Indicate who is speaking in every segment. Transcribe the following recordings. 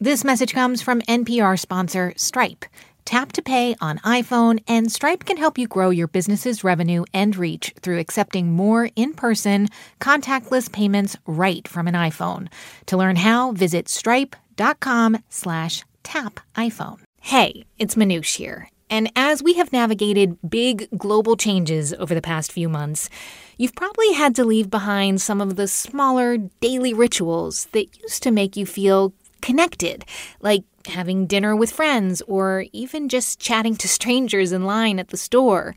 Speaker 1: This message comes from NPR sponsor Stripe. Tap to pay on iPhone, and Stripe can help you grow your business's revenue and reach through accepting more in person, contactless payments right from an iPhone. To learn how, visit stripe.com slash tap iPhone. Hey, it's Manoush here. And as we have navigated big global changes over the past few months, you've probably had to leave behind some of the smaller daily rituals that used to make you feel connected, like having dinner with friends or even just chatting to strangers in line at the store.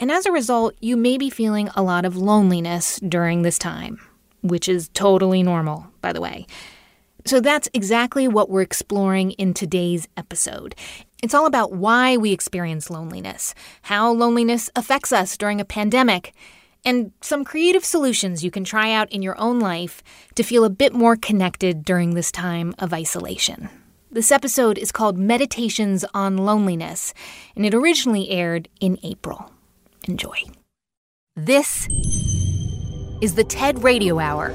Speaker 1: And as a result, you may be feeling a lot of loneliness during this time, which is totally normal, by the way. So that's exactly what we're exploring in today's episode. It's all about why we experience loneliness, how loneliness affects us during a pandemic, and some creative solutions you can try out in your own life to feel a bit more connected during this time of isolation. This episode is called Meditations on Loneliness, and it originally aired in April. Enjoy. This is the TED Radio Hour.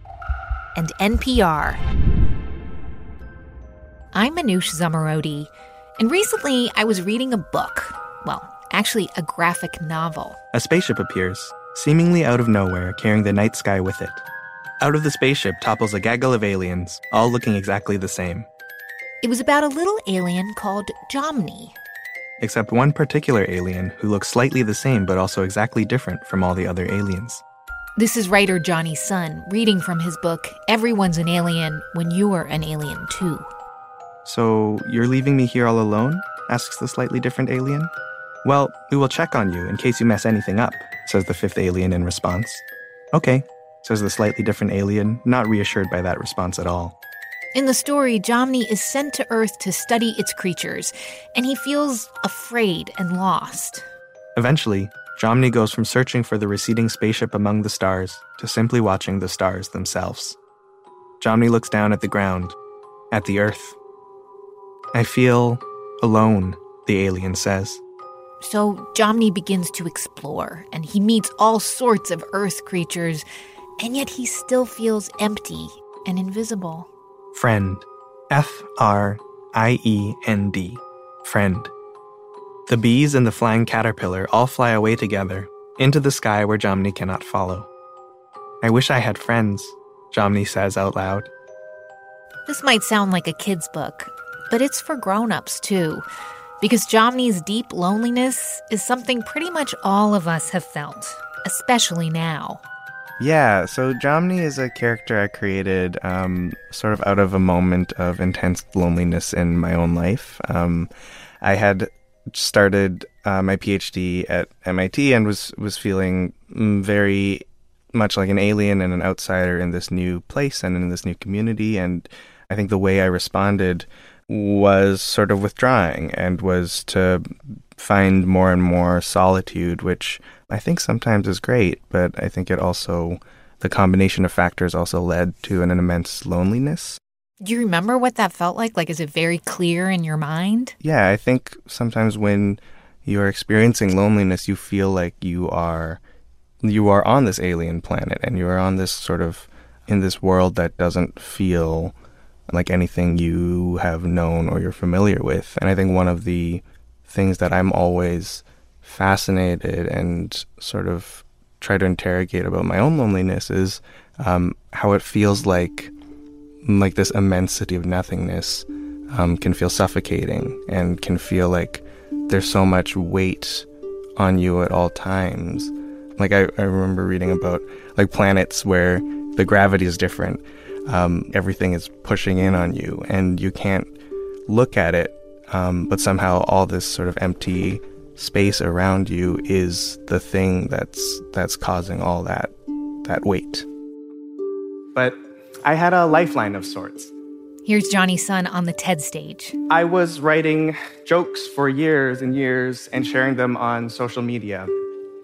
Speaker 1: and NPR. I'm Manoush Zomorodi, and recently I was reading a book. Well, actually, a graphic novel.
Speaker 2: A spaceship appears, seemingly out of nowhere, carrying the night sky with it. Out of the spaceship topples a gaggle of aliens, all looking exactly the same.
Speaker 1: It was about a little alien called Jomny.
Speaker 2: Except one particular alien who looks slightly the same but also exactly different from all the other aliens.
Speaker 1: This is writer Jonny Sun reading from his book, Everyone's an Alien When You're an Alien Too.
Speaker 2: So, you're leaving me here all alone? asks the slightly different alien. Well, we will check on you in case you mess anything up, says the fifth alien in response. Okay, says the slightly different alien, not reassured by that response at all.
Speaker 1: In the story, Jomny is sent to Earth to study its creatures, and he feels afraid and lost.
Speaker 2: Eventually, Jomny goes from searching for the receding spaceship among the stars to simply watching the stars themselves. Jomny looks down at the ground, at the Earth. I feel alone, the alien says.
Speaker 1: So Jomny begins to explore, and he meets all sorts of Earth creatures, and yet he still feels empty and invisible.
Speaker 2: Friend. F R I E N D. Friend. The bees and the flying caterpillar all fly away together, into the sky where Jomny cannot follow. I wish I had friends, Jomny says out loud.
Speaker 1: This might sound like a kid's book, but it's for grown ups too, because Jomny's deep loneliness is something pretty much all of us have felt, especially now.
Speaker 2: Yeah, so Jomny is a character I created um, sort of out of a moment of intense loneliness in my own life. Um, I had started uh, my PhD at MIT and was was feeling mm, very much like an alien and an outsider in this new place and in this new community. And I think the way I responded was sort of withdrawing and was to find more and more solitude, which I think sometimes is great, but I think it also the combination of factors also led to an, an immense loneliness.
Speaker 1: Do you remember what that felt like? Like, is it very clear in your mind?
Speaker 2: Yeah, I think sometimes when you're experiencing loneliness, you feel like you are you are on this alien planet and you are on this sort of in this world that doesn't feel like anything you have known or you're familiar with. And I think one of the things that I'm always fascinated and sort of try to interrogate about my own loneliness is um, how it feels like like this immensity of nothingness um, can feel suffocating and can feel like there's so much weight on you at all times. Like I, I remember reading about like planets where the gravity is different. Um, everything is pushing in on you, and you can't look at it. Um, but somehow, all this sort of empty space around you is the thing that's that's causing all that that weight. I had a lifeline of sorts.
Speaker 1: Here's Jonny Sun on the TED stage.
Speaker 2: I was writing jokes for years and years and sharing them on social media.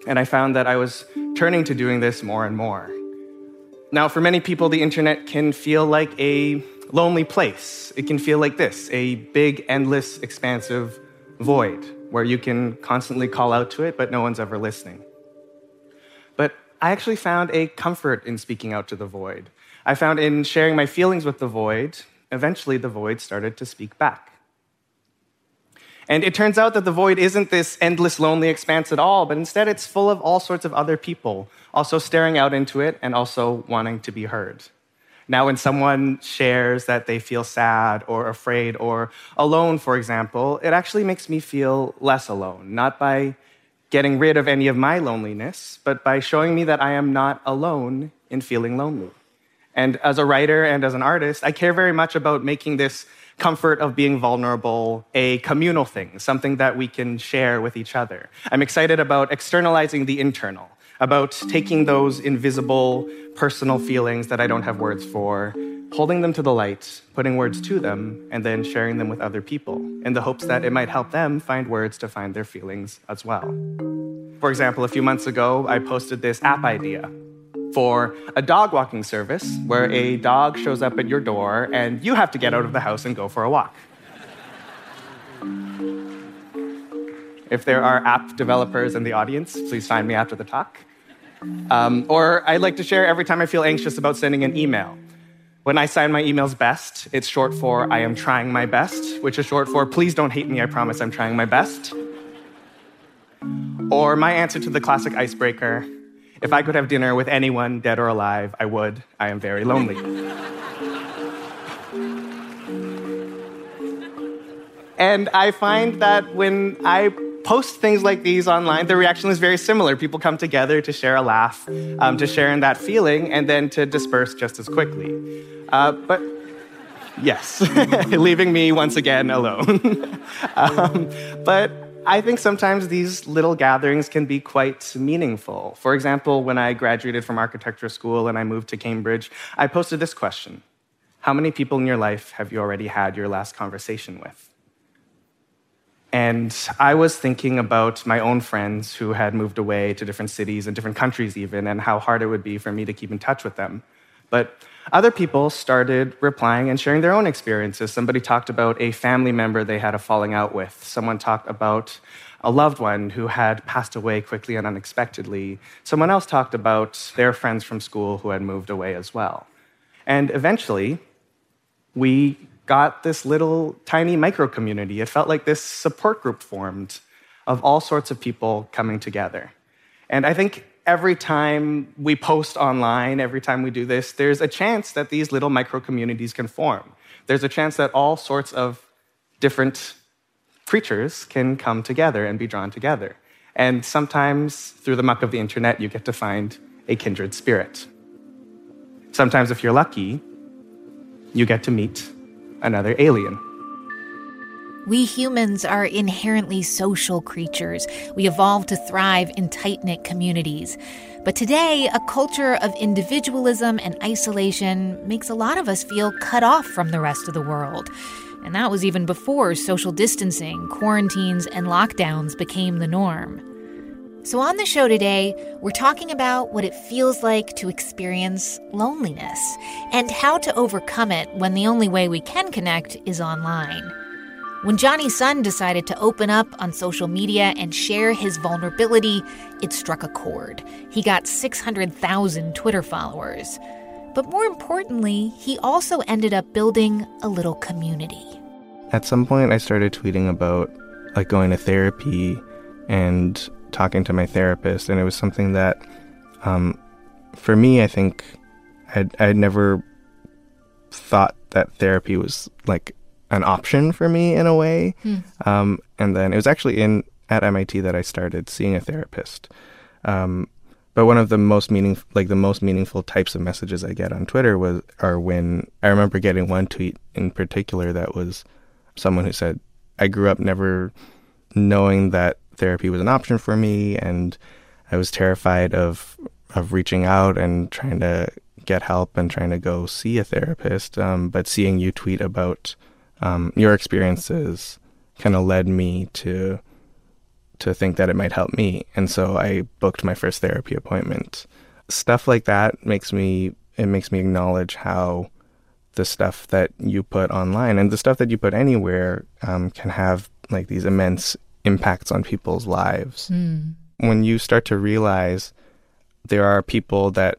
Speaker 2: And I found that I was turning to doing this more and more. Now, for many people, the internet can feel like a lonely place. It can feel like this a big, endless, expansive void where you can constantly call out to it, but no one's ever listening. But I actually found a comfort in speaking out to the void. I found in sharing my feelings with the void, eventually the void started to speak back. And it turns out that the void isn't this endless, lonely expanse at all, but instead it's full of all sorts of other people, also staring out into it and also wanting to be heard. Now, when someone shares that they feel sad or afraid or alone, for example, it actually makes me feel less alone, not by getting rid of any of my loneliness, but by showing me that I am not alone in feeling lonely. And as a writer and as an artist, I care very much about making this comfort of being vulnerable a communal thing, something that we can share with each other. I'm excited about externalizing the internal, about taking those invisible personal feelings that I don't have words for, holding them to the light, putting words to them, and then sharing them with other people in the hopes that it might help them find words to find their feelings as well. For example, a few months ago, I posted this app idea for a dog walking service where a dog shows up at your door and you have to get out of the house and go for a walk. If there are app developers in the audience, please find me after the talk. Um, or I like to share every time I feel anxious about sending an email. When I sign my emails best, it's short for I am trying my best, which is short for please don't hate me, I promise I'm trying my best. Or my answer to the classic icebreaker if I could have dinner with anyone, dead or alive, I would. I am very lonely. and I find that when I post things like these online, the reaction is very similar. People come together to share a laugh, um, to share in that feeling, and then to disperse just as quickly. Uh, but yes, leaving me once again alone. um, but I think sometimes these little gatherings can be quite meaningful. For example, when I graduated from architecture school and I moved to Cambridge, I posted this question How many people in your life have you already had your last conversation with? And I was thinking about my own friends who had moved away to different cities and different countries, even, and how hard it would be for me to keep in touch with them. But other people started replying and sharing their own experiences. Somebody talked about a family member they had a falling out with, someone talked about a loved one who had passed away quickly and unexpectedly. Someone else talked about their friends from school who had moved away as well. And eventually, we got this little tiny micro community. It felt like this support group formed of all sorts of people coming together. And I think every time we post online, every time we do this, there's a chance that these little micro communities can form. There's a chance that all sorts of different creatures can come together and be drawn together. And sometimes through the muck of the internet, you get to find a kindred spirit. Sometimes, if you're lucky, you get to meet another alien.
Speaker 1: We humans are inherently social creatures. We evolved to thrive in tight knit communities. But today, a culture of individualism and isolation makes a lot of us feel cut off from the rest of the world. And that was even before social distancing, quarantines, and lockdowns became the norm. So, on the show today, we're talking about what it feels like to experience loneliness and how to overcome it when the only way we can connect is online. When Jonny Sun decided to open up on social media and share his vulnerability, it struck a chord. He got 600,000 Twitter followers. But more importantly, he also ended up building a little community.
Speaker 3: At some point, I started tweeting about like going to therapy and talking to my therapist, and it was something that, um, for me, I think I'd, I'd never thought that therapy was like an option for me in a way. Hmm. Um, and then it was actually in at MIT that I started seeing a therapist. Um, but one of the most meaning, like the most meaningful types of messages I get on Twitter was, are when I remember getting one tweet in particular that was someone who said, "I grew up never knowing that therapy was an option for me, and I was terrified of of reaching out and trying to
Speaker 2: get help and trying to go see a therapist. Um, but seeing you tweet about um, your experiences kind of led me to to think that it might help me, and so I booked my first therapy appointment. Stuff like that makes me it makes me acknowledge how the stuff that you put online and the stuff that you put anywhere um, can have like these immense impacts on people's lives.
Speaker 1: Mm.
Speaker 2: When you start to realize there are people that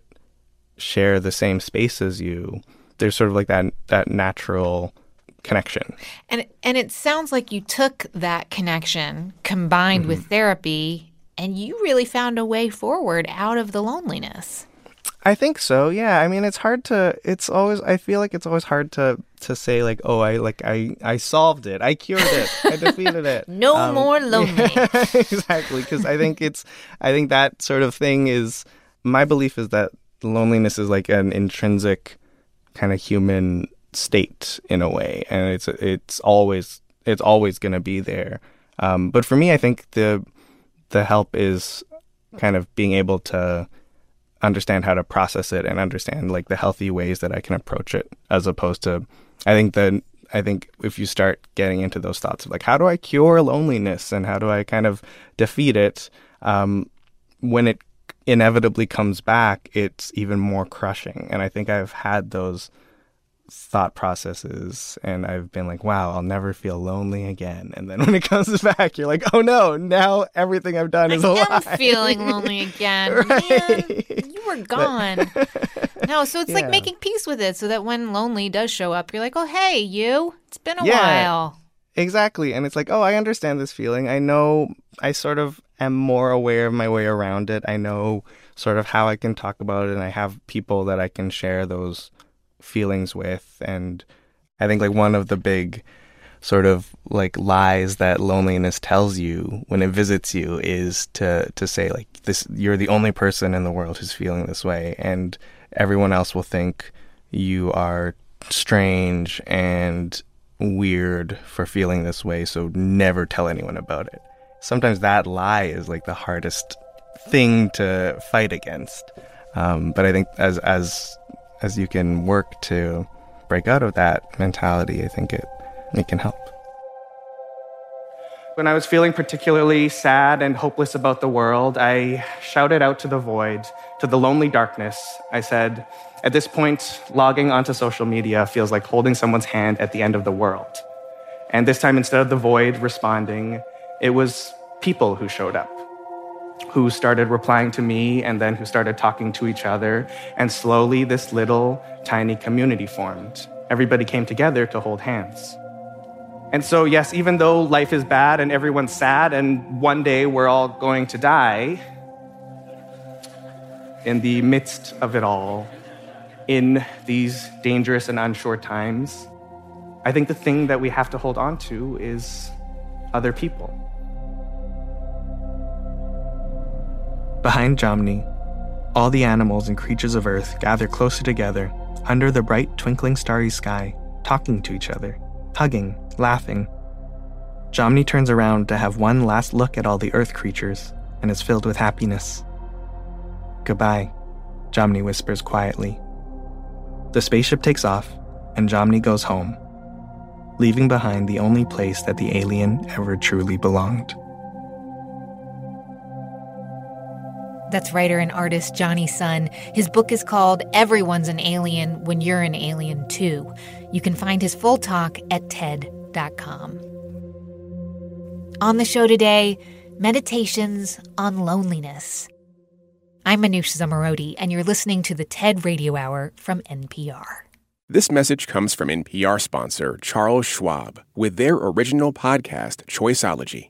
Speaker 2: share the same space as you, there's sort of like that that natural connection.
Speaker 1: And and it sounds like you took that connection combined mm-hmm. with therapy and you really found a way forward out of the loneliness.
Speaker 2: I think so. Yeah. I mean, it's hard to. It's always. I feel like it's always hard to to say like, oh, I like I I solved it. I cured it. I defeated it.
Speaker 1: no um, more lonely.
Speaker 2: Yeah, exactly. Because I think it's. I think that sort of thing is. My belief is that loneliness is like an intrinsic kind of human state in a way, and it's it's always it's always going to be there. Um, but for me, I think the the help is kind of being able to understand how to process it and understand like the healthy ways that I can approach it as opposed to I think the I think if you start getting into those thoughts of like how do I cure loneliness and how do I kind of defeat it um, when it inevitably comes back it's even more crushing and I think I've had those thought processes and I've been like, wow, I'll never feel lonely again. And then when it comes back, you're like, oh no, now everything I've done is
Speaker 1: I
Speaker 2: a lie.
Speaker 1: am feeling lonely again. right. Man, you were gone. no, so it's yeah. like making peace with it so that when lonely does show up, you're like, oh, hey, you, it's been a yeah, while.
Speaker 2: Exactly. And it's like, oh, I understand this feeling. I know I sort of am more aware of my way around it. I know sort of how I can talk about it and I have people that I can share those feelings with and i think like one of the big sort of like lies that loneliness tells you when it visits you is to to say like this you're the only person in the world who's feeling this way and everyone else will think you are strange and weird for feeling this way so never tell anyone about it. Sometimes that lie is like the hardest thing to fight against. Um, but i think as as as you can work to break out of that mentality, I think it, it can help.
Speaker 4: When I was feeling particularly sad and hopeless about the world, I shouted out to the void, to the lonely darkness. I said, At this point, logging onto social media feels like holding someone's hand at the end of the world. And this time, instead of the void responding, it was people who showed up who started replying to me and then who started talking to each other. And slowly, this little tiny community formed. Everybody came together to hold hands. And so, yes, even though life is bad and everyone's sad, and one day we're all going to die, in the midst of it all, in these dangerous and unsure times, I think the thing that we have to hold on to is other people. Behind Jomny, all the animals and creatures of Earth gather closer together under the bright, twinkling starry sky, talking to each other, hugging, laughing. Jomny turns around to have one last look at all the Earth creatures and is filled with happiness. Goodbye, Jomny whispers quietly. The spaceship takes off, and Jomny goes home, leaving behind the only place that the alien ever truly belonged.
Speaker 1: That's writer and artist Jonny Sun. His book is called Everyone's an Alien When You're an Alien Too. You can find his full talk at TED.com. On the show today, meditations on loneliness. I'm Manoush Zomorodi, and you're listening to the TED Radio Hour from NPR.
Speaker 5: This message comes from NPR sponsor Charles Schwab with their original podcast, Choiceology.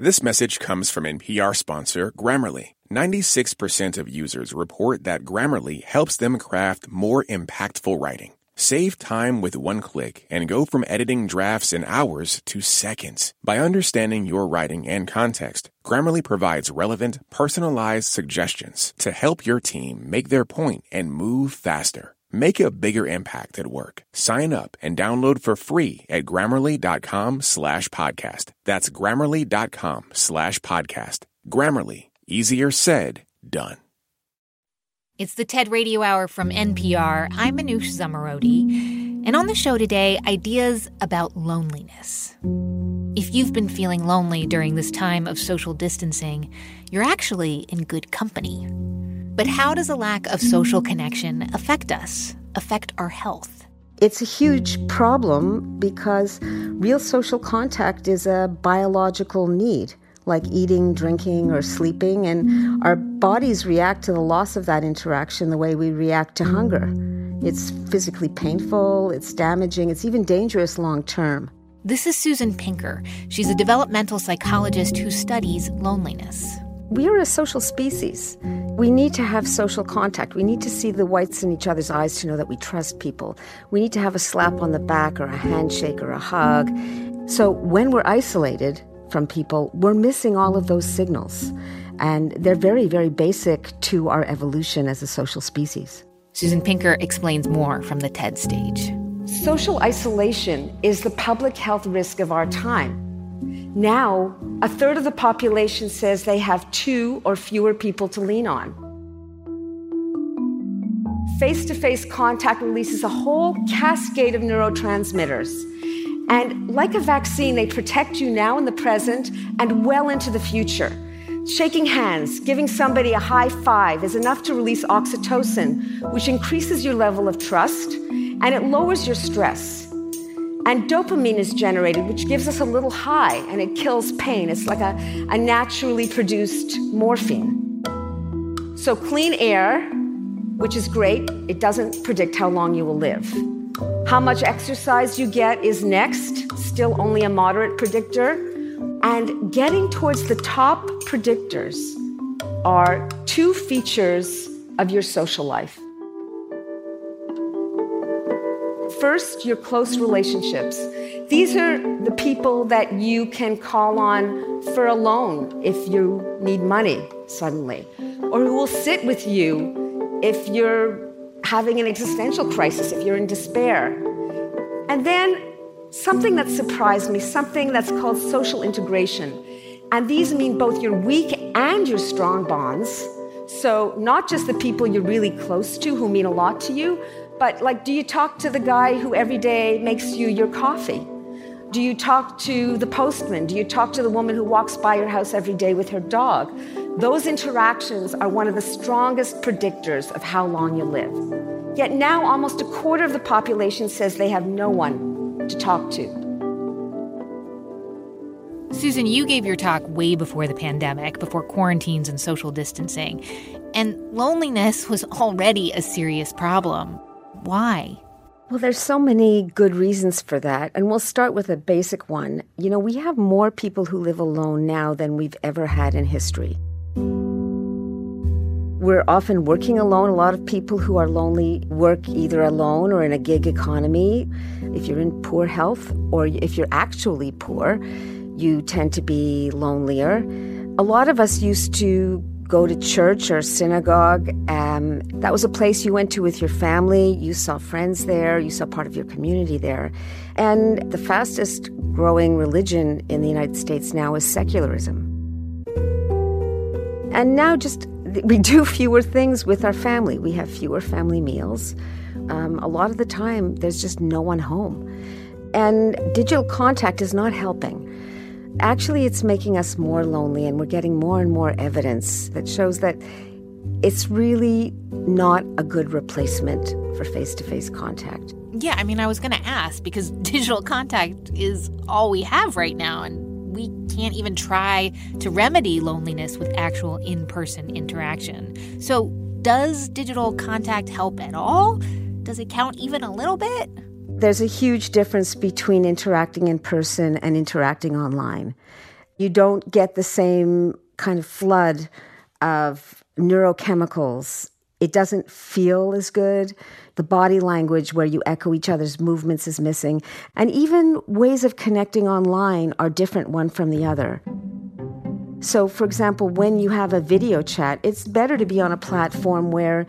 Speaker 5: This message comes from NPR sponsor Grammarly. 96% of users report that Grammarly helps them craft more impactful writing. Save time with one click and go from editing drafts in hours to seconds. By understanding your writing and context, Grammarly provides relevant, personalized suggestions to help your team make their point and move faster. Make a bigger impact at work. Sign up and download for free at grammarly.com slash podcast. That's grammarly.com slash podcast. Grammarly. Easier said, done.
Speaker 1: It's the TED Radio Hour from NPR. I'm Manoush Zomorodi. And on the show today, ideas about loneliness. If you've been feeling lonely during this time of social distancing, you're actually in good company. But how does a lack of social connection affect us, affect our health?
Speaker 6: It's a huge problem because real social contact is a biological need, like eating, drinking, or sleeping, and our bodies react to the loss of that interaction the way we react to hunger. It's physically painful, it's damaging, it's even dangerous long term.
Speaker 1: This is Susan Pinker. She's a developmental psychologist who studies loneliness.
Speaker 6: We are a social species. We need to have social contact. We need to see the whites in each other's eyes to know that we trust people. We need to have a slap on the back or a handshake or a hug. So when we're isolated from people, we're missing all of those signals. And they're very, very basic to our evolution as a social species.
Speaker 1: Susan Pinker explains more from the TED stage.
Speaker 6: Social isolation is the public health risk of our time. Now, a third of the population says they have two or fewer people to lean on. Face to face contact releases a whole cascade of neurotransmitters. And like a vaccine, they protect you now in the present and well into the future. Shaking hands, giving somebody a high five is enough to release oxytocin, which increases your level of trust and it lowers your stress. And dopamine is generated, which gives us a little high and it kills pain. It's like a, a naturally produced morphine. So, clean air, which is great, it doesn't predict how long you will live. How much exercise you get is next, still only a moderate predictor. And getting towards the top predictors are two features of your social life. First, your close relationships. These are the people that you can call on for a loan if you need money suddenly, or who will sit with you if you're having an existential crisis, if you're in despair. And then something that surprised me, something that's called social integration. And these mean both your weak and your strong bonds. So, not just the people you're really close to who mean a lot to you, but, like, do you talk to the guy who every day makes you your coffee? Do you talk to the postman? Do you talk to the woman who walks by your house every day with her dog? Those interactions are one of the strongest predictors of how long you live. Yet now, almost a quarter of the population says they have no one to talk to.
Speaker 1: Susan, you gave your talk way before the pandemic, before quarantines and social distancing. And loneliness was already a serious problem. Why?
Speaker 6: Well, there's so many good reasons for that. And we'll start with a basic one. You know, we have more people who live alone now than we've ever had in history. We're often working alone. A lot of people who are lonely work either alone or in a gig economy. If you're in poor health or if you're actually poor, you tend to be lonelier. A lot of us used to go to church or synagogue. Um, that was a place you went to with your family. You saw friends there. You saw part of your community there. And the fastest growing religion in the United States now is secularism. And now just we do fewer things with our family. We have fewer family meals. Um, a lot of the time, there's just no one home. And digital contact is not helping. Actually it's making us more lonely, and we're getting more and more evidence that shows that it's really not a good replacement for face to face contact.
Speaker 1: Yeah, I mean, I was going to ask because digital contact is all we have right now, and we can't even try to remedy loneliness with actual in person interaction. So, does digital contact help at all? Does it count even a little bit?
Speaker 6: There's a huge difference between interacting in person and interacting online. You don't get the same kind of flood of neurochemicals. It doesn't feel as good. The body language, where you echo each other's movements, is missing. And even ways of connecting online are different one from the other. So, for example, when you have a video chat, it's better to be on a platform where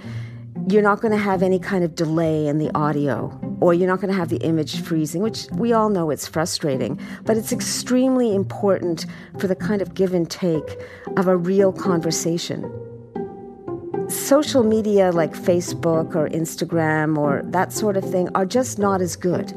Speaker 6: you're not going to have any kind of delay in the audio or you're not going to have the image freezing, which we all know it's frustrating, but it's extremely important for the kind of give and take of a real conversation. Social media like Facebook or Instagram or that sort of thing are just not as good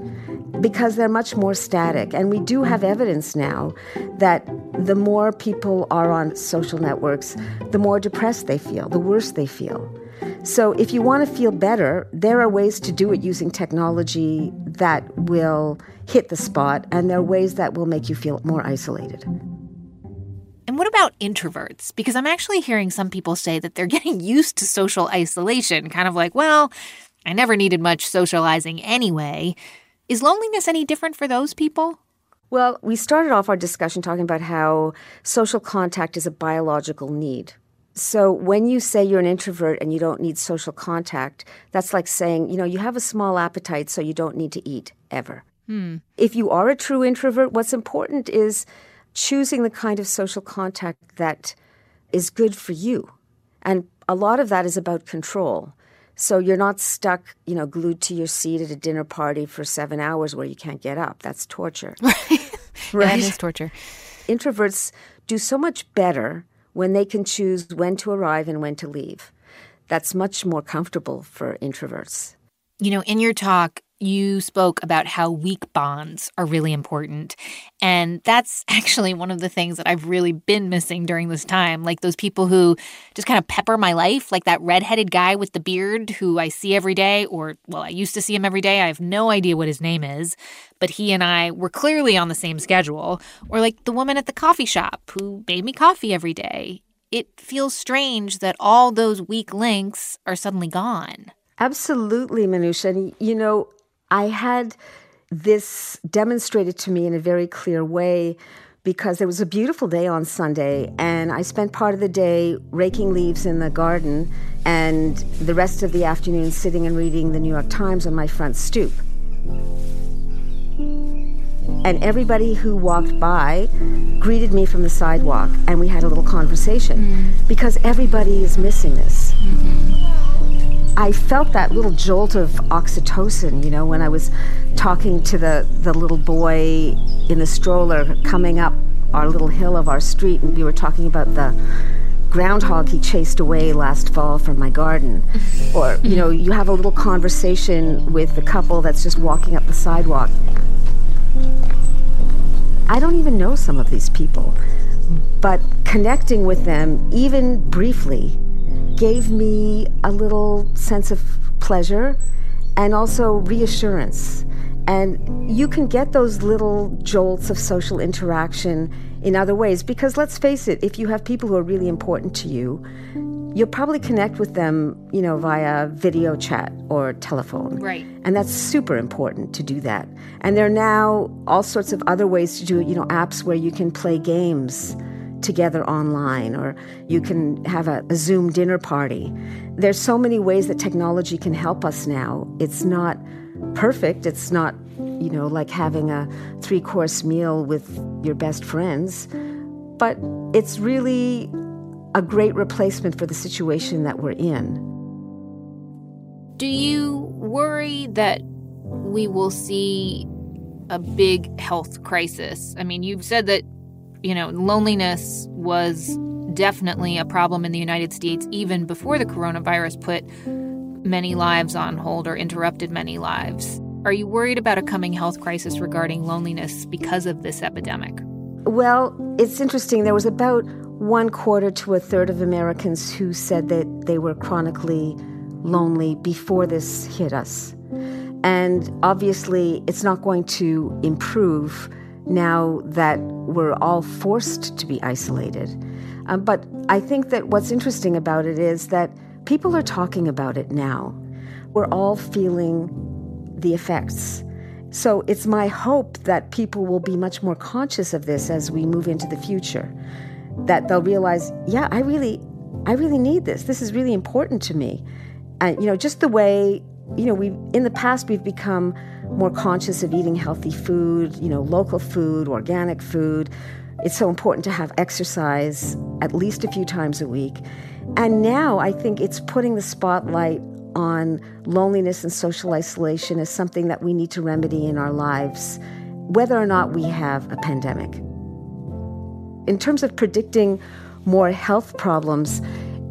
Speaker 6: because they're much more static. And we do have evidence now that the more people are on social networks, the more depressed they feel, the worse they feel. So, if you want to feel better, there are ways to do it using technology that will hit the spot, and there are ways that will make you feel more isolated.
Speaker 1: And what about introverts? Because I'm actually hearing some people say that they're getting used to social isolation, kind of like, well, I never needed much socializing anyway. Is loneliness any different for those people?
Speaker 6: Well, we started off our discussion talking about how social contact is a biological need. So when you say you're an introvert and you don't need social contact, that's like saying, you know, you have a small appetite, so you don't need to eat ever.
Speaker 1: Hmm.
Speaker 6: If you are a true introvert, what's important is choosing the kind of social contact that is good for you. And a lot of that is about control. So you're not stuck, you know, glued to your seat at a dinner party for seven hours where you can't get up. That's torture.
Speaker 1: Right. right? that is torture.
Speaker 6: Introverts do so much better when they can choose when to arrive and when to leave. That's much more comfortable for introverts.
Speaker 1: You know, in your talk, you spoke about how weak bonds are really important. And that's actually one of the things that I've really been missing during this time. Like those people who just kind of pepper my life, like that redheaded guy with the beard who I see every day, or, well, I used to see him every day. I have no idea what his name is, but he and I were clearly on the same schedule. Or like the woman at the coffee shop who made me coffee every day. It feels strange that all those weak links are suddenly gone.
Speaker 6: Absolutely, Manusha. And, you know, I had this demonstrated to me in a very clear way because it was a beautiful day on Sunday, and I spent part of the day raking leaves in the garden and the rest of the afternoon sitting and reading the New York Times on my front stoop. And everybody who walked by greeted me from the sidewalk, and we had a little conversation mm. because everybody is missing this. Mm-hmm. I felt that little jolt of oxytocin, you know, when I was talking to the, the little boy in the stroller coming up our little hill of our street, and we were talking about the groundhog he chased away last fall from my garden. or, you know, you have a little conversation with the couple that's just walking up the sidewalk. I don't even know some of these people, but connecting with them, even briefly, gave me a little sense of pleasure and also reassurance. And you can get those little jolts of social interaction in other ways because let's face it, if you have people who are really important to you, you'll probably connect with them, you know, via video chat or telephone.
Speaker 1: Right.
Speaker 6: And that's super important to do that. And there are now all sorts of other ways to do it, you know, apps where you can play games together online or you can have a, a, Zoom dinner party. There's so many ways that technology can help us now. It's not perfect. It's not, you know, like having a three course meal with your best friends, but it's really a great replacement for the situation that we're in.
Speaker 1: Do you worry that we will see a big health crisis? I mean, you've said that you know, loneliness was definitely a problem in the United States even before the coronavirus put many lives on hold or interrupted many lives. Are you worried about a coming health crisis regarding loneliness because of this epidemic?
Speaker 6: Well, it's interesting. There was about one quarter to a third of Americans who said that they were chronically lonely before this hit us. And obviously, it's not going to improve now that we're all forced to be isolated. Um, but I think that what's interesting about it is that people are talking about it now. We're all feeling the effects. So it's my hope that people will be much more conscious of this as we move into the future. That they'll realize, yeah, I really, I really need this. This is really important to me. And you know, just the way you know, we in the past we've become more conscious of eating healthy food, you know, local food, organic food. It's so important to have exercise at least a few times a week. And now I think it's putting the spotlight on loneliness and social isolation as something that we need to remedy in our lives, whether or not we have a pandemic. In terms of predicting more health problems,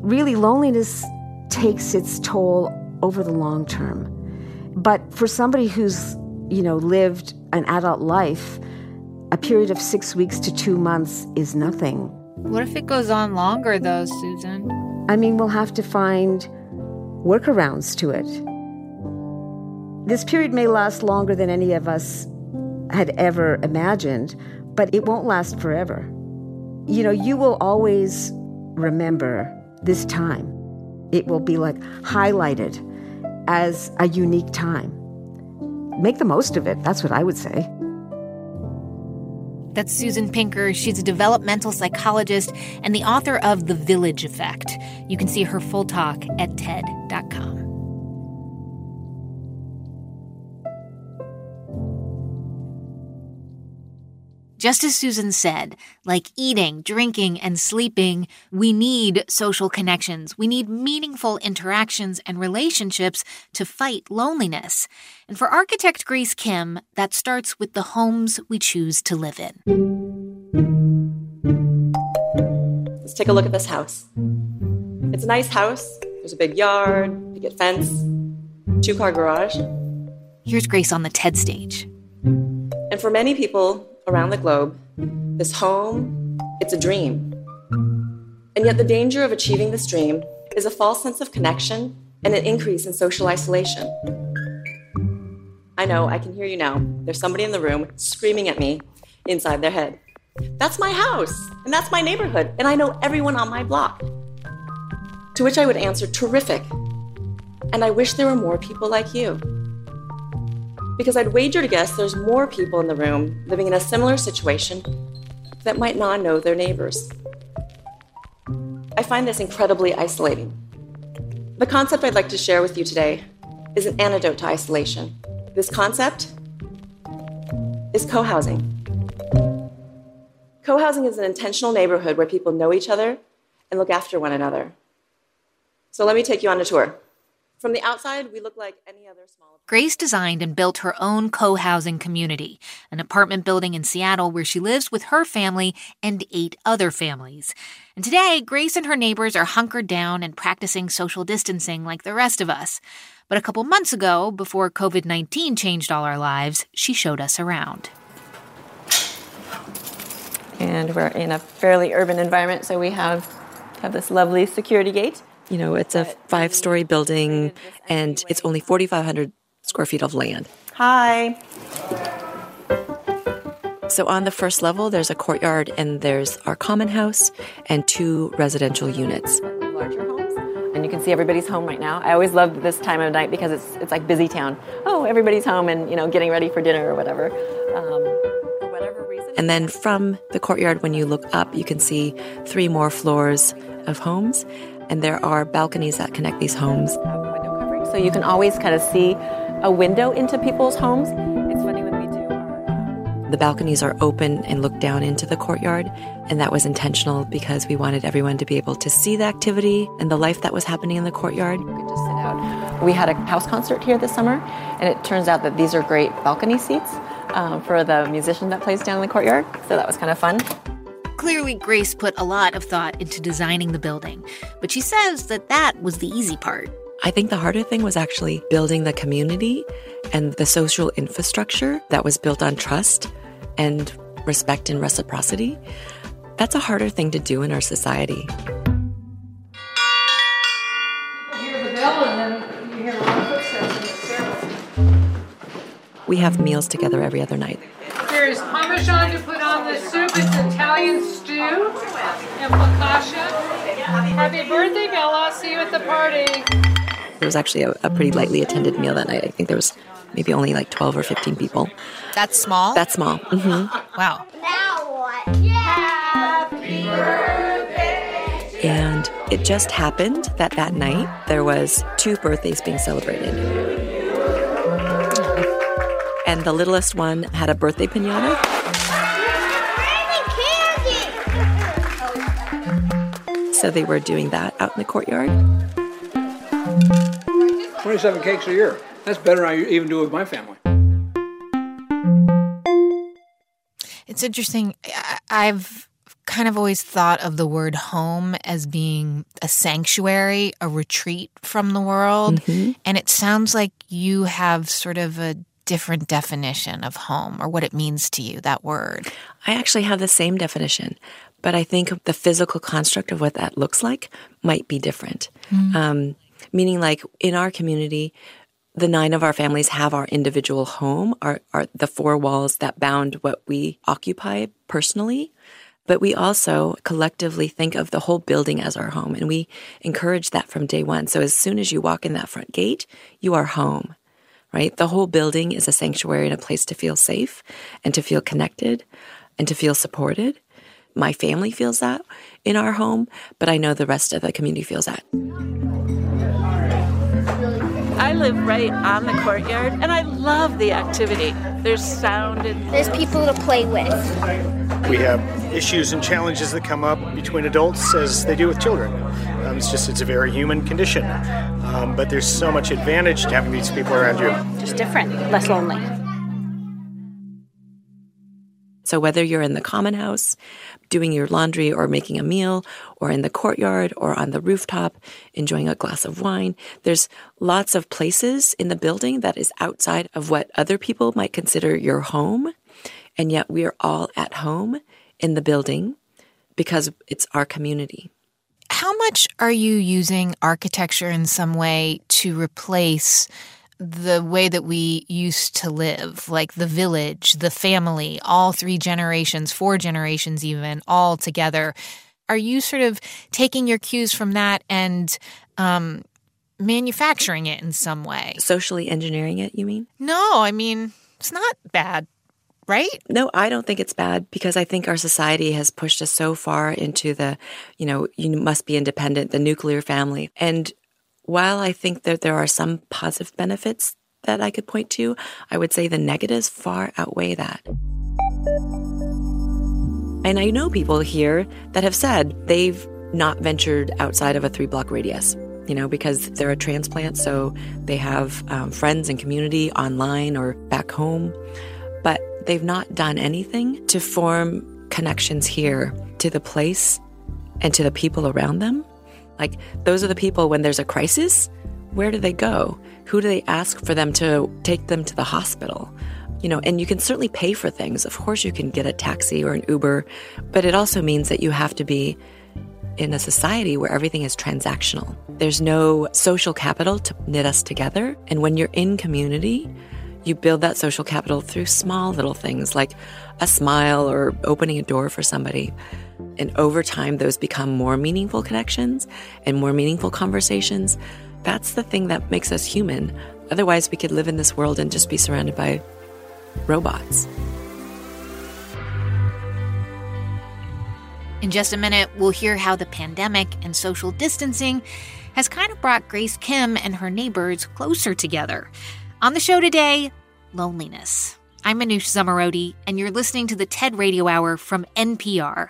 Speaker 6: really loneliness takes its toll over the long term. But for somebody who's, you know, lived an adult life, a period of six weeks to two months is nothing.
Speaker 1: What if it goes on longer, though, Susan?
Speaker 6: I mean, we'll have to find workarounds to it. This period may last longer than any of us had ever imagined, but it won't last forever. You know, you will always remember this time. It will be like highlighted as a unique time. Make the most of it. That's what I would say.
Speaker 1: That's Susan Pinker. She's a developmental psychologist and the author of The Village Effect. You can see her full talk at TED.com. Just as Susan said, like eating, drinking, and sleeping, we need social connections. We need meaningful interactions and relationships to fight loneliness. And for architect Grace Kim, that starts with the homes we choose to live in.
Speaker 7: Let's take a look at this house. It's a nice house. There's a big yard, picket fence, two car garage.
Speaker 1: Here's Grace on the TED stage.
Speaker 7: And for many people, around the globe, this home, it's a dream. And yet, the danger of achieving this dream is a false sense of connection and an increase in social isolation. I know, I can hear you now. There's somebody in the room screaming at me inside their head. That's my house, and that's my neighborhood, and I know everyone on my block. To which I would answer, terrific. And I wish there were more people like you because I'd wager to guess there's more people in the room living in a similar situation that might not know their neighbors. I find this incredibly isolating. The concept I'd like to share with you today is an antidote to isolation. This concept is co housing. Co housing is an intentional neighborhood where people know each other and look after one another. So let me take you on a tour. From the outside, we look like any other small.
Speaker 1: Grace designed and built her own co housing community, an apartment building in Seattle where she lives with her family and eight other families. And today, Grace and her neighbors are hunkered down and practicing social distancing like the rest of us. But a couple months ago, before COVID 19 changed all our lives, she showed us around.
Speaker 7: And we're in a fairly urban environment, so we have, have this lovely security gate.
Speaker 8: You know, it's a five story building and it's only 4,500 square feet of land.
Speaker 7: Hi.
Speaker 8: So on the first level, there's a courtyard and there's our common house and two residential units.
Speaker 7: Larger homes. And you can see everybody's home right now. I always love this time of night because it's, it's like busy town. Oh, everybody's home and, you know, getting ready for dinner or whatever. Um, for whatever reason.
Speaker 8: And then from the courtyard, when you look up, you can see three more floors of homes and there are balconies that connect these homes.
Speaker 7: So you can always kind of see a window into people's homes. It's funny when we do our,
Speaker 8: The balconies are open and look down into the courtyard, and that was intentional because we wanted everyone to be able to see the activity and the life that was happening in the courtyard.
Speaker 7: You could just sit out. We had a house concert here this summer, and it turns out that these are great balcony seats um, for the musician that plays down in the courtyard. So that was kind of fun.
Speaker 1: Clearly, Grace put a lot of thought into designing the building, but she says that that was the easy part.
Speaker 8: I think the harder thing was actually building the community and the social infrastructure that was built on trust and respect and reciprocity, that's a harder thing to do in our society. We have meals together every other night.
Speaker 9: There's Parmesan to put on the soup. is Italian stew and focaccia. Happy birthday, Bella. See you at the party.
Speaker 8: It was actually a, a pretty lightly attended meal that night. I think there was maybe only like 12 or 15 people.
Speaker 1: That's small?
Speaker 8: That's small. Mm-hmm.
Speaker 1: Wow. Now what? Happy birthday.
Speaker 8: And it just happened that that night there was two birthdays being celebrated. And the littlest one had a birthday pinata. So they were doing that out in the courtyard.
Speaker 10: 27 cakes a year. That's better than I even do with my family.
Speaker 1: It's interesting. I- I've kind of always thought of the word home as being a sanctuary, a retreat from the world.
Speaker 8: Mhm.
Speaker 1: And it sounds like you have sort of a different definition of home or what it means to you, that word.
Speaker 8: I actually have the same definition, but I think the physical construct of what that looks like might be different.
Speaker 1: Mm.
Speaker 8: Um, meaning, like in our community, the nine of our families have our individual home, our, our the four walls that bound what we occupy personally. But we also collectively think of the whole building as our home, and we encourage that from day one. So as soon as you walk in that front gate, you are home right? The whole building is a sanctuary and a place to feel safe and to feel connected and to feel supported. My family feels that in our home, but I know the rest of the community feels that.
Speaker 11: I live right on the courtyard and I love the activity. There's sound and
Speaker 12: There's people to play with.
Speaker 13: We have issues and challenges that come up between adults as they do with children. Um, it's just it's a very human condition, um, but there's so much advantage to having these people around you.
Speaker 14: Just different, less lonely.
Speaker 8: So whether you're in the common house, doing your laundry or making a meal, or in the courtyard or on the rooftop, enjoying a glass of wine, there's lots of places in the building that is outside of what other people might consider your home. And yet we are all at home in the building because it's our community.
Speaker 1: How much are you using architecture in some way to replace the way that we used to live, like the village, the family, all three generations, four generations even, all together? Are you sort of taking your cues from that and um, manufacturing it in some way?
Speaker 8: Socially engineering it, you mean?
Speaker 1: No, I mean, it's not bad, right?
Speaker 8: No, I don't think it's bad because I think our society has pushed us so far into the, you know, you must be independent, the nuclear family. And while I think that there are some positive benefits that I could point to, I would say the negatives far outweigh that. And I know people here that have said they've not ventured outside of a three block radius, you know, because they're a transplant, so they have um, friends and community online or back home, but they've not done anything to form connections here to the place and to the people around them. Like, those are the people when there's a crisis, where do they go? Who do they ask for them to take them to the hospital? You know, and you can certainly pay for things. Of course, you can get a taxi or an Uber, but it also means that you have to be in a society where everything is transactional. There's no social capital to knit us together. And when you're in community, you build that social capital through small little things like a smile or opening a door for somebody. And over time, those become more meaningful connections and more meaningful conversations. That's the thing that makes us human. Otherwise, we could live in this world and just be surrounded by robots.
Speaker 1: In just a minute, we'll hear how the pandemic and social distancing has kind of brought Grace Kim and her neighbors closer together. On the show today, loneliness. I'm Manoush Zomorodi, and you're listening to the TED Radio Hour from NPR.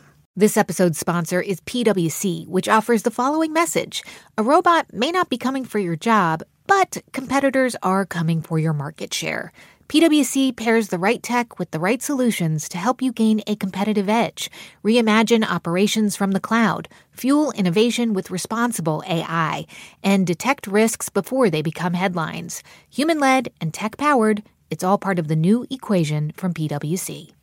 Speaker 1: This episode's sponsor is PwC, which offers the following message A robot may not be coming for your job, but competitors are coming for your market share. PwC pairs the right tech with the right solutions to help you gain a competitive edge, reimagine operations from the cloud, fuel innovation with responsible AI, and detect risks before they become headlines. Human led and tech powered, it's all part of the new equation from PwC.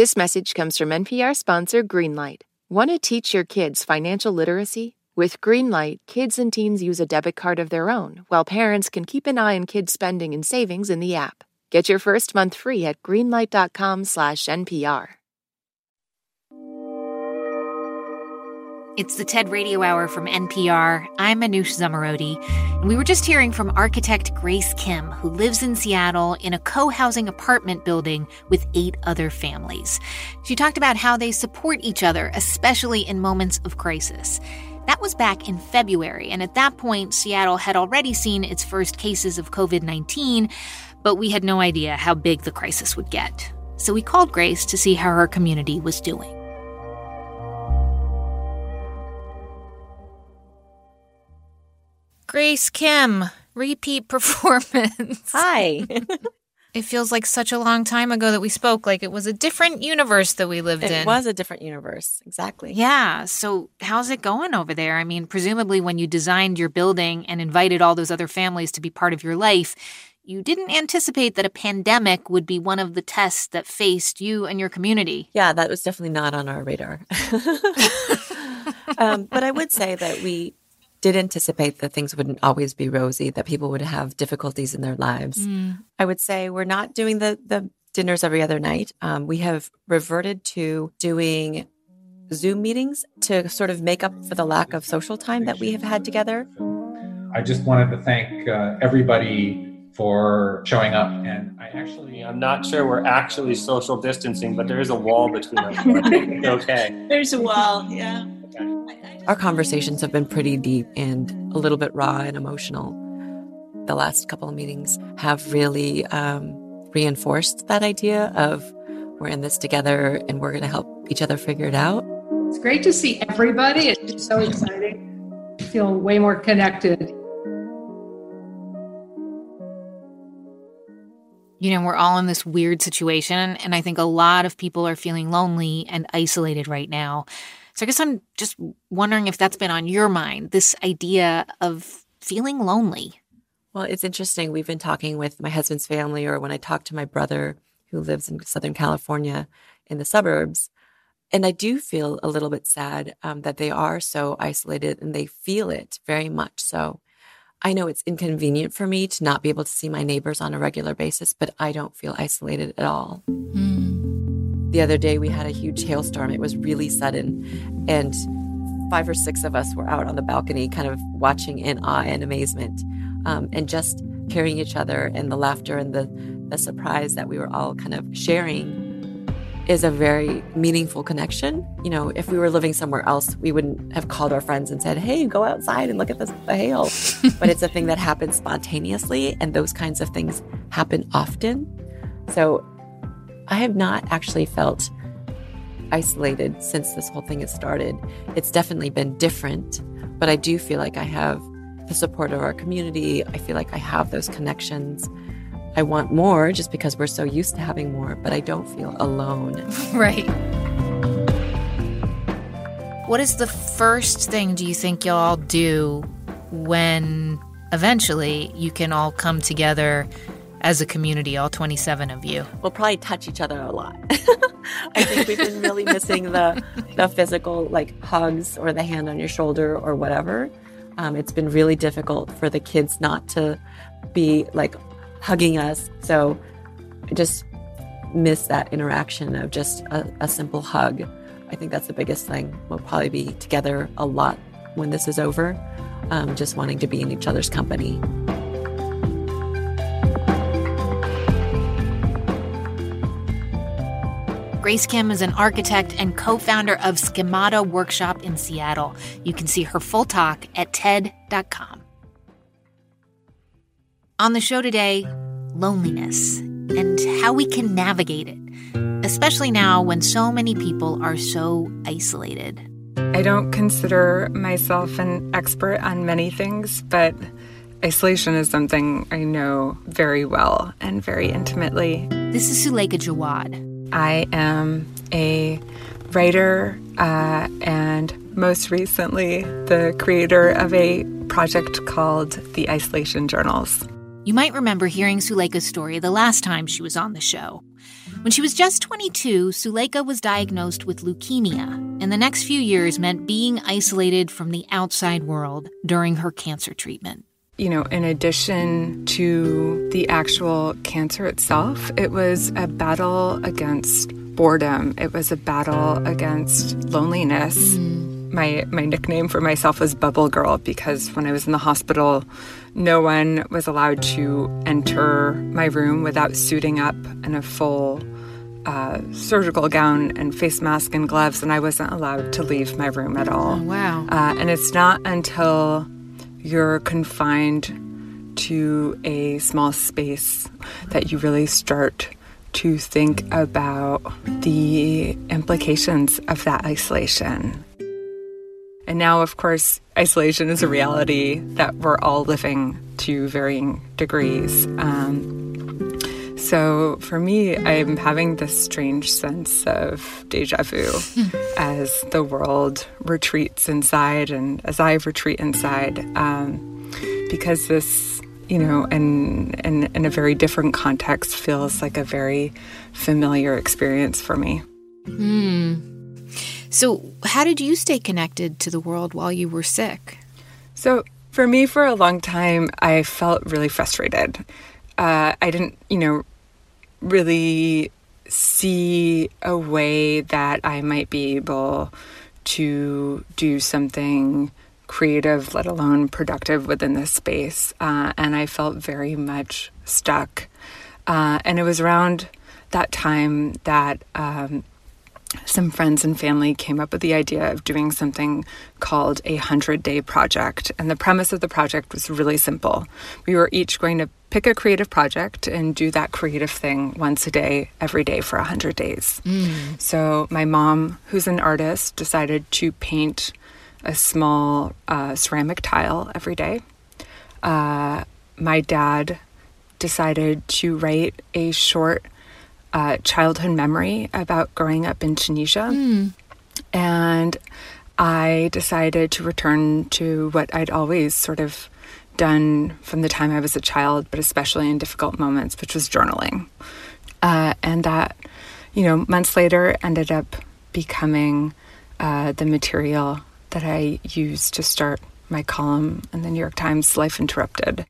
Speaker 12: This message comes from NPR sponsor Greenlight. Want to teach your kids financial literacy? With Greenlight, kids and teens use a debit card of their own, while parents can keep an eye on kids' spending and savings in the app. Get your first month free at greenlight.com/npr.
Speaker 1: It's the TED Radio Hour from NPR. I'm Manoush Zomorodi, and we were just hearing from architect Grace Kim, who lives in Seattle in a co-housing apartment building with eight other families. She talked about how they support each other, especially in moments of crisis. That was back in February, and at that point, Seattle had already seen its first cases of COVID 19, but we had no idea how big the crisis would get. So we called Grace to see how her community was doing. Grace Kim, repeat performance.
Speaker 8: Hi.
Speaker 1: it feels like such a long time ago that we spoke, like it was a different universe that we lived
Speaker 8: it
Speaker 1: in.
Speaker 8: It was a different universe, exactly.
Speaker 1: Yeah. So, how's it going over there? I mean, presumably, when you designed your building and invited all those other families to be part of your life, you didn't anticipate that a pandemic would be one of the tests that faced you and your community.
Speaker 8: Yeah, that was definitely not on our radar. um, but I would say that we did anticipate that things wouldn't always be rosy, that people would have difficulties in their lives. Mm. I would say we're not doing the the dinners every other night. Um, we have reverted to doing Zoom meetings to sort of make up for the lack of social time that we have had together.
Speaker 15: I just wanted to thank uh, everybody for showing up. And I actually,
Speaker 16: I'm not sure we're actually social distancing, but there is a wall between us. okay.
Speaker 11: There's a wall, yeah.
Speaker 8: Our conversations have been pretty deep and a little bit raw and emotional. The last couple of meetings have really um, reinforced that idea of we're in this together and we're going to help each other figure it out.
Speaker 9: It's great to see everybody. It's just so exciting. I feel way more connected.
Speaker 1: You know, we're all in this weird situation, and I think a lot of people are feeling lonely and isolated right now. So I guess I'm just wondering if that's been on your mind this idea of feeling lonely.
Speaker 8: Well, it's interesting. We've been talking with my husband's family, or when I talk to my brother who lives in Southern California in the suburbs. And I do feel a little bit sad um, that they are so isolated and they feel it very much so. I know it's inconvenient for me to not be able to see my neighbors on a regular basis, but I don't feel isolated at all. Mm. The other day, we had a huge hailstorm. It was really sudden. And five or six of us were out on the balcony, kind of watching in awe and amazement, um, and just hearing each other and the laughter and the, the surprise that we were all kind of sharing is a very meaningful connection. You know, if we were living somewhere else, we wouldn't have called our friends and said, "Hey, go outside and look at this, the hail." but it's a thing that happens spontaneously, and those kinds of things happen often. So I have not actually felt isolated since this whole thing has started. It's definitely been different, but I do feel like I have the support of our community. I feel like I have those connections. I want more just because we're so used to having more, but I don't feel alone.
Speaker 1: right. What is the first thing do you think you'll all do when eventually you can all come together as a community, all 27 of you?
Speaker 8: We'll probably touch each other a lot. I think we've been really missing the the physical like hugs or the hand on your shoulder or whatever. Um, it's been really difficult for the kids not to be like hugging us. So I just miss that interaction of just a, a simple hug. I think that's the biggest thing. We'll probably be together a lot when this is over, um, just wanting to be in each other's company.
Speaker 1: Grace Kim is an architect and co founder of Schemata Workshop in Seattle. You can see her full talk at TED.com. On the show today, loneliness and how we can navigate it. especially now when so many people are so isolated.
Speaker 17: I don't consider myself an expert on many things, but isolation is something I know very well and very intimately.
Speaker 1: This is Suleika Jaouad.
Speaker 17: I am a writer uh, and most recently the creator of a project called the Isolation Journals.
Speaker 1: You might remember hearing Suleika's story the last time she was on the show. When she was just 22, Suleika was diagnosed with leukemia, and the next few years meant being isolated from the outside world during her cancer treatment.
Speaker 17: You know, in addition to the actual cancer itself, it was a battle against boredom. It was a battle against loneliness. Mm. My my nickname for myself was Bubble Girl because when I was in the hospital, no one was allowed to enter my room without suiting up in a full uh, surgical gown and face mask and gloves, and I wasn't allowed to leave my room at all.
Speaker 1: Oh, wow.
Speaker 17: Uh, and it's not until you're confined to a small space that you really start to think about the implications of that isolation. And now, of course, isolation is a reality that we're all living to varying degrees. Um, so for me, I'm having this strange sense of deja vu as the world retreats inside and as I retreat inside, um, because this, you know, in, in, in a very different context feels like a very familiar experience for me.
Speaker 1: Hmm. So, how did you stay connected to the world while you were sick?
Speaker 17: So, for me, for a long time, I felt really frustrated. Uh, I didn't, you know, really see a way that I might be able to do something creative, let alone productive within this space. Uh, and I felt very much stuck. Uh, and it was around that time that um, some friends and family came up with the idea of doing something called a 100 day project. And the premise of the project was really simple. We were each going to pick a creative project and do that creative thing once a day, every day for 100 days.
Speaker 1: Mm.
Speaker 17: So my mom, who's an artist, decided to paint a small uh, ceramic tile every day. Uh, my dad decided to write a short uh, childhood memory about growing up in Tunisia.
Speaker 1: Mm.
Speaker 17: And I decided to return to what I'd always sort of done from the time I was a child, but especially in difficult moments, which was journaling. Uh, and that, you know, months later ended up becoming uh, the material that I used to start my column in the New York Times Life Interrupted.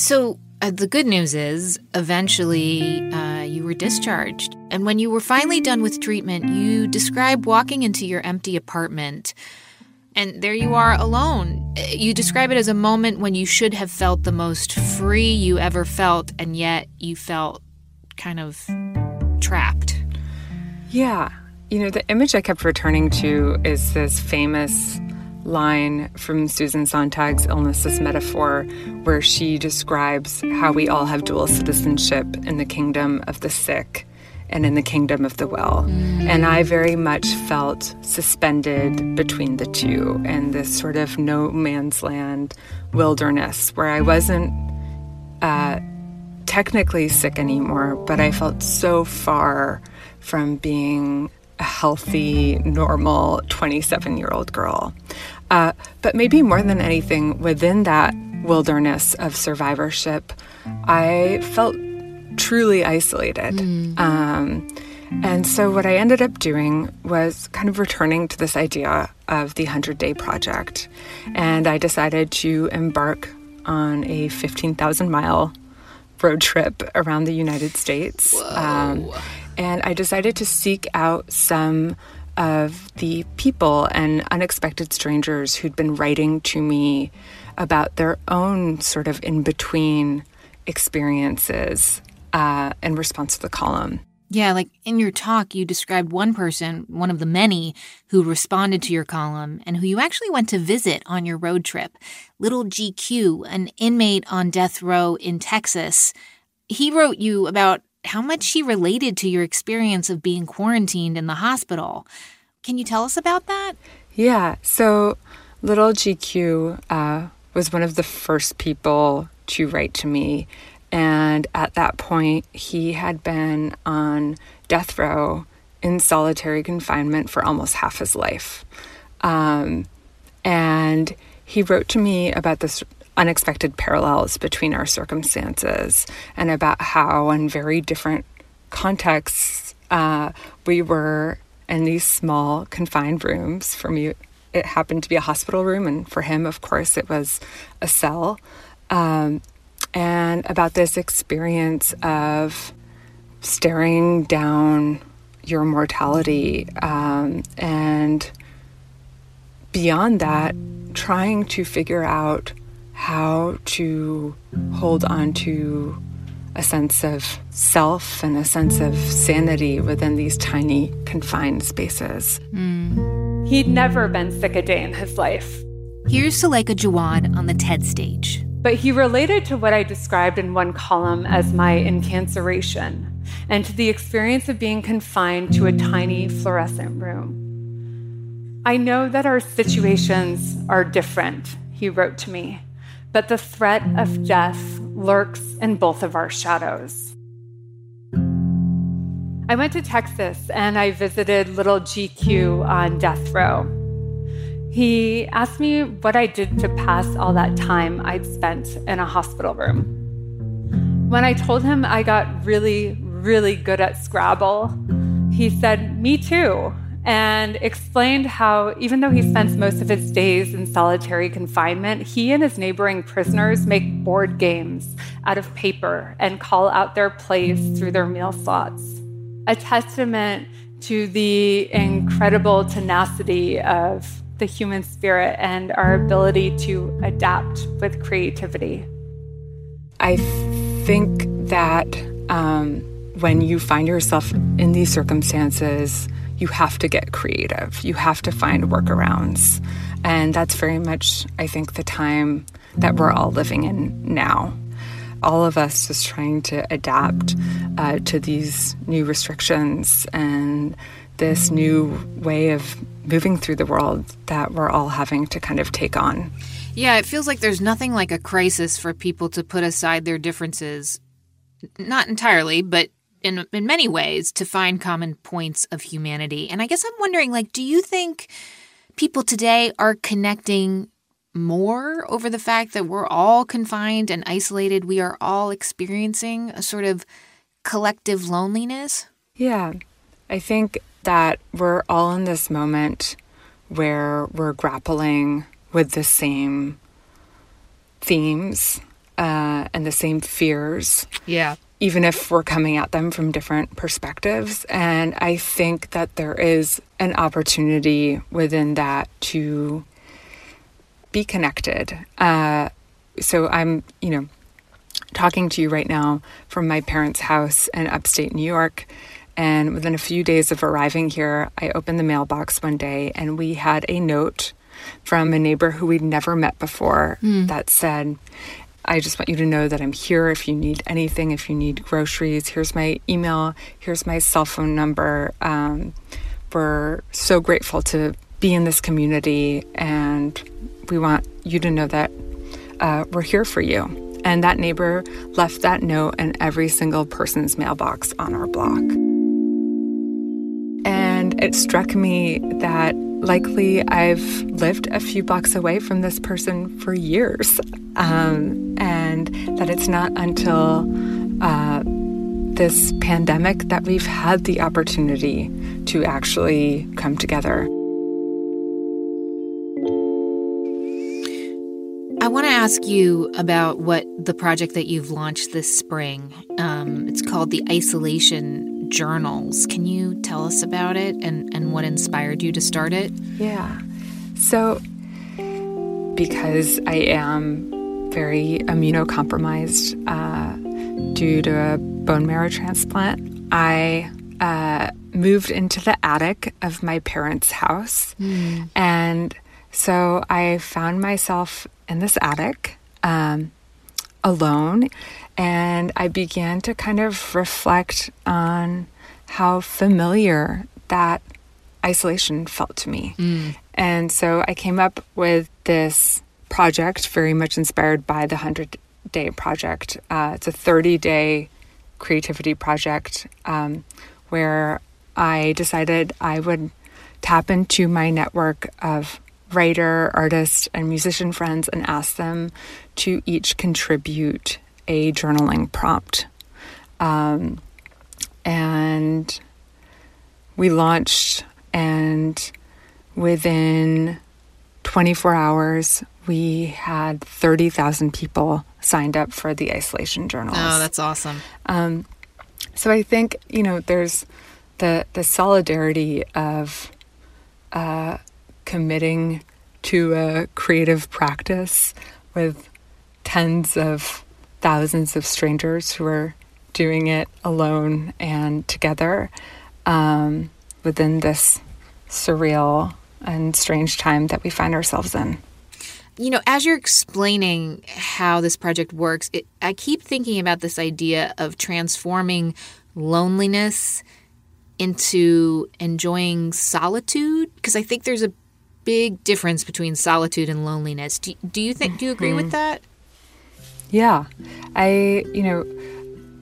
Speaker 1: So, uh, the good news is eventually uh, you were discharged. And when you were finally done with treatment, you describe walking into your empty apartment and there you are alone. Uh, you describe it as a moment when you should have felt the most free you ever felt, and yet you felt kind of trapped.
Speaker 17: Yeah. You know, the image I kept returning to is this famous line from Susan Sontag's Illness as Metaphor, where she describes how we all have dual citizenship in the kingdom of the sick and in the kingdom of the well. Mm. And I very much felt suspended between the two in this sort of no man's land wilderness where I wasn't uh, technically sick anymore, but I felt so far from being a healthy, normal 27 year old girl. Uh, but maybe more than anything, within that wilderness of survivorship, I felt truly isolated.
Speaker 1: Mm.
Speaker 17: Um, and so, what I ended up doing was kind of returning to this idea of the 100 Day Project. And I decided to embark on a 15,000 mile road trip around the United States.
Speaker 1: Um,
Speaker 17: and I decided to seek out some of the people and unexpected strangers who'd been writing to me about their own sort of in between experiences uh, in response to the column.
Speaker 1: Yeah, like in your talk, you described one person, one of the many, who responded to your column and who you actually went to visit on your road trip. Little GQ, an inmate on death row in Texas. He wrote you about how much he related to your experience of being quarantined in the hospital. Can you tell us about that?
Speaker 17: Yeah, so Little GQ uh, was one of the first people to write to me and at that point, he had been on death row in solitary confinement for almost half his life. Um, and he wrote to me about this unexpected parallels between our circumstances and about how, in very different contexts, uh, we were in these small, confined rooms. For me, it happened to be a hospital room, and for him, of course, it was a cell. Um, and about this experience of staring down your mortality um, and beyond that, trying to figure out how to hold on to a sense of self and a sense of sanity within these tiny confined spaces.
Speaker 1: Mm.
Speaker 17: He'd never been sick a day in his life.
Speaker 1: Here's Suleika Jaouad on the TED stage.
Speaker 17: But he related to what I described in one column as my incarceration and to the experience of being confined to a tiny fluorescent room. I know that our situations are different, he wrote to me, but the threat of death lurks in both of our shadows. I went to Texas and I visited Little GQ on death row. He asked me what I did to pass all that time I'd spent in a hospital room. When I told him I got really, really good at Scrabble, he said, Me too, and explained how, even though he spends most of his days in solitary confinement, he and his neighboring prisoners make board games out of paper and call out their plays through their meal slots. A testament to the incredible tenacity of the human spirit and our ability to adapt with creativity. I think that um, when you find yourself in these circumstances, you have to get creative. You have to find workarounds. And that's very much, I think, the time that we're all living in now. All of us just trying to adapt uh, to these new restrictions and this new way of moving through the world that we're all having to kind of take on.
Speaker 1: Yeah, it feels like there's nothing like a crisis for people to put aside their differences. Not entirely, but in in many ways to find common points of humanity. And I guess I'm wondering like do you think people today are connecting more over the fact that we're all confined and isolated, we are all experiencing a sort of collective loneliness?
Speaker 17: Yeah. I think that we're all in this moment where we're grappling with the same themes uh, and the same fears.
Speaker 1: Yeah.
Speaker 17: Even if we're coming at them from different perspectives. And I think that there is an opportunity within that to be connected. Uh, so I'm, you know, talking to you right now from my parents' house in upstate New York. And within a few days of arriving here, I opened the mailbox one day and we had a note from a neighbor who we'd never met before mm. that said, I just want you to know that I'm here if you need anything, if you need groceries. Here's my email, here's my cell phone number. Um, we're so grateful to be in this community, and we want you to know that uh, we're here for you. And that neighbor left that note in every single person's mailbox on our block. And it struck me that likely I've lived a few blocks away from this person for years. Um, and that it's not until uh, this pandemic that we've had the opportunity to actually come together.
Speaker 1: I want to ask you about what the project that you've launched this spring. Um, it's called the Isolation journals. Can you tell us about it and, and what inspired you to start it?
Speaker 17: Yeah. So, because I am very immunocompromised uh, due to a bone marrow transplant, I uh, moved into the attic of my parents' house.
Speaker 1: Mm.
Speaker 17: And so I found myself in this attic um, alone. And I began to kind of reflect on how familiar that isolation felt to me.
Speaker 1: Mm.
Speaker 17: And so I came up with this project, very much inspired by the 100 Day Project. Uh, it's a 30 day creativity project um, where I decided I would tap into my network of writer, artist, and musician friends and ask them to each contribute a journaling prompt. Um, and we launched, and within 24 hours, we had 30,000 people signed up for the isolation journals.
Speaker 1: Oh, that's awesome.
Speaker 17: Um, so I think you know there's the the solidarity of uh, committing to a creative practice with tens of thousands of strangers who are doing it alone and together um, within this surreal and strange time that we find ourselves in.
Speaker 1: You know, as you're explaining how this project works, it, I keep thinking about this idea of transforming loneliness into enjoying solitude because I think there's a big difference between solitude and loneliness. Do, do you think do you agree mm-hmm. with that?
Speaker 17: Yeah. I, you know,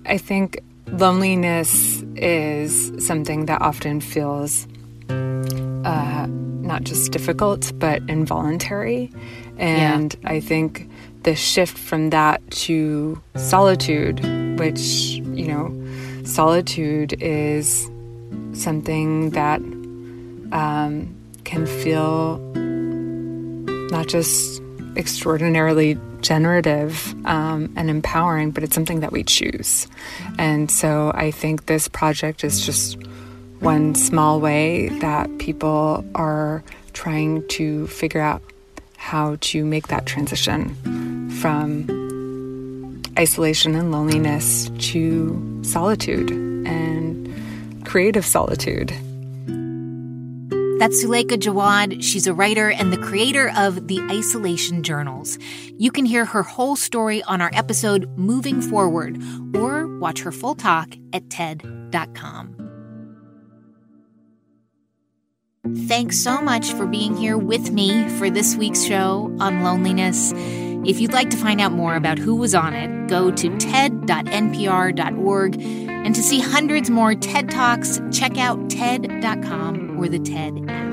Speaker 17: I think loneliness is something that often feels uh, not just difficult but involuntary. And yeah. I think the shift from that to solitude, which, you know, solitude is something that um, can feel not just extraordinarily generative um, and empowering, but it's something that we choose. And so I think this project is just one small way that people are trying to figure out how to make that transition from isolation and loneliness to solitude and creative solitude.
Speaker 1: That's Suleika Jaouad. She's a writer and the creator of the Isolation Journals. You can hear her whole story on our episode Moving Forward or watch her full talk at TED.com. Thanks so much for being here with me for this week's show on loneliness. If you'd like to find out more about who was on it, go to ted.npr.org. And to see hundreds more TED Talks, check out TED.com or the TED app.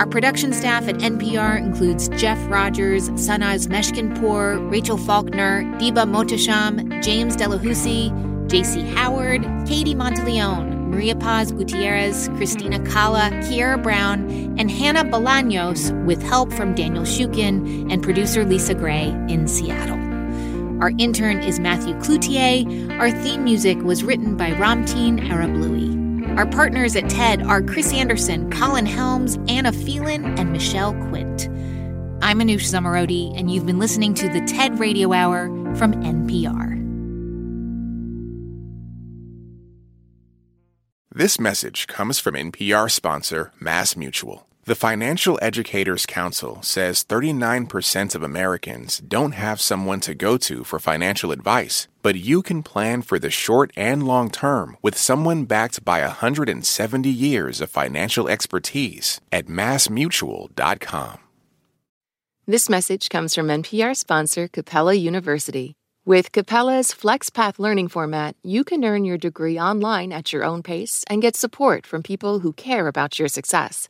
Speaker 1: Our production staff at NPR includes Jeff Rogers, Sanaz Meshkinpour, Rachel Faulkner, Diba Mohtasham, James Delahoussaye, JC Howard, Katie Monteleone, Maria Paz Gutierrez, Christina Cala, Kiera Brown, and Hannah Bolaños, with help from Daniel Shukin and producer Lisa Gray in Seattle. Our intern is Matthew Cloutier. Our theme music was written by Ramtin Arablouei. Our partners at TED are Chris Anderson, Colin Helms, Anna Phelan, and Michelle Quint. I'm Manoush Zomorodi, and you've been listening to the TED Radio Hour from NPR.
Speaker 5: This message comes from NPR sponsor Mass Mutual. The Financial Educators Council says 39% of Americans don't have someone to go to for financial advice, but you can plan for the short and long term with someone backed by 170 years of financial expertise at massmutual.com.
Speaker 12: This message comes from NPR sponsor Capella University. With Capella's FlexPath learning format, you can earn your degree online at your own pace and get support from people who care about your success.